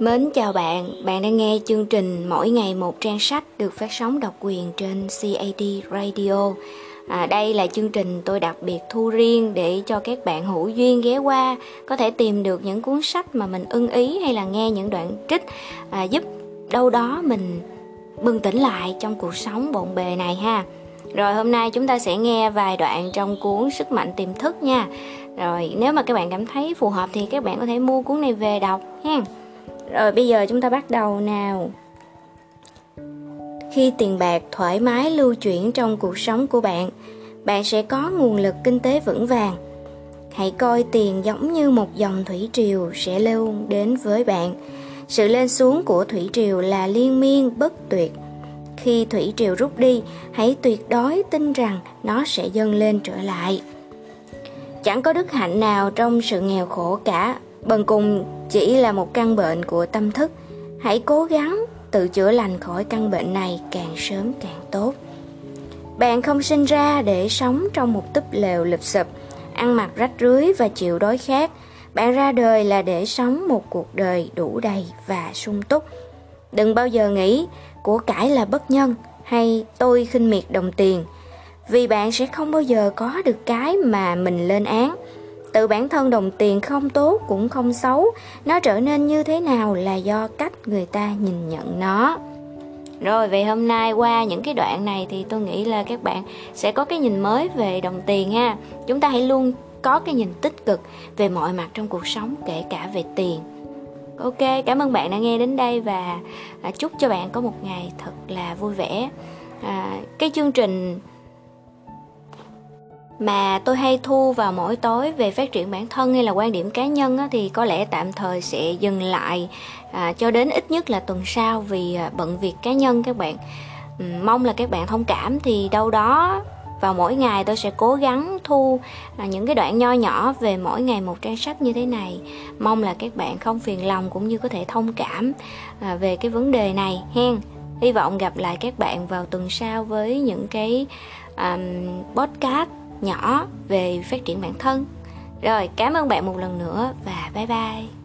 Mến chào bạn, bạn đang nghe chương trình Mỗi ngày một trang sách được phát sóng độc quyền trên CAD Radio. À, đây là chương trình tôi đặc biệt thu riêng để cho các bạn hữu duyên ghé qua có thể tìm được những cuốn sách mà mình ưng ý hay là nghe những đoạn trích à, giúp đâu đó mình bừng tỉnh lại trong cuộc sống bộn bề này ha. Rồi hôm nay chúng ta sẽ nghe vài đoạn trong cuốn Sức mạnh tiềm thức nha. Rồi nếu mà các bạn cảm thấy phù hợp thì các bạn có thể mua cuốn này về đọc ha. Rồi bây giờ chúng ta bắt đầu nào. Khi tiền bạc thoải mái lưu chuyển trong cuộc sống của bạn, bạn sẽ có nguồn lực kinh tế vững vàng. Hãy coi tiền giống như một dòng thủy triều sẽ lưu đến với bạn. Sự lên xuống của thủy triều là liên miên bất tuyệt. Khi thủy triều rút đi, hãy tuyệt đối tin rằng nó sẽ dâng lên trở lại. Chẳng có đức hạnh nào trong sự nghèo khổ cả, bần cùng chỉ là một căn bệnh của tâm thức. Hãy cố gắng tự chữa lành khỏi căn bệnh này càng sớm càng tốt. Bạn không sinh ra để sống trong một túp lều lụp sụp, ăn mặc rách rưới và chịu đói khát. Bạn ra đời là để sống một cuộc đời đủ đầy và sung túc. Đừng bao giờ nghĩ của cải là bất nhân hay tôi khinh miệt đồng tiền. Vì bạn sẽ không bao giờ có được cái mà mình lên án. Tự bản thân đồng tiền không tốt cũng không xấu, nó trở nên như thế nào là do cách người ta nhìn nhận nó. Rồi về hôm nay qua những cái đoạn này thì tôi nghĩ là các bạn sẽ có cái nhìn mới về đồng tiền ha. Chúng ta hãy luôn có cái nhìn tích cực về mọi mặt trong cuộc sống kể cả về tiền. Ok, cảm ơn bạn đã nghe đến đây và à, chúc cho bạn có một ngày thật là vui vẻ. À, cái chương trình mà tôi hay thu vào mỗi tối về phát triển bản thân hay là quan điểm cá nhân á, thì có lẽ tạm thời sẽ dừng lại à, cho đến ít nhất là tuần sau vì à, bận việc cá nhân các bạn. Ừ, mong là các bạn thông cảm thì đâu đó vào mỗi ngày tôi sẽ cố gắng thu à, những cái đoạn nho nhỏ về mỗi ngày một trang sách như thế này. Mong là các bạn không phiền lòng cũng như có thể thông cảm à, về cái vấn đề này hen. Hy vọng gặp lại các bạn vào tuần sau với những cái um, podcast nhỏ về phát triển bản thân. Rồi, cảm ơn bạn một lần nữa và bye bye.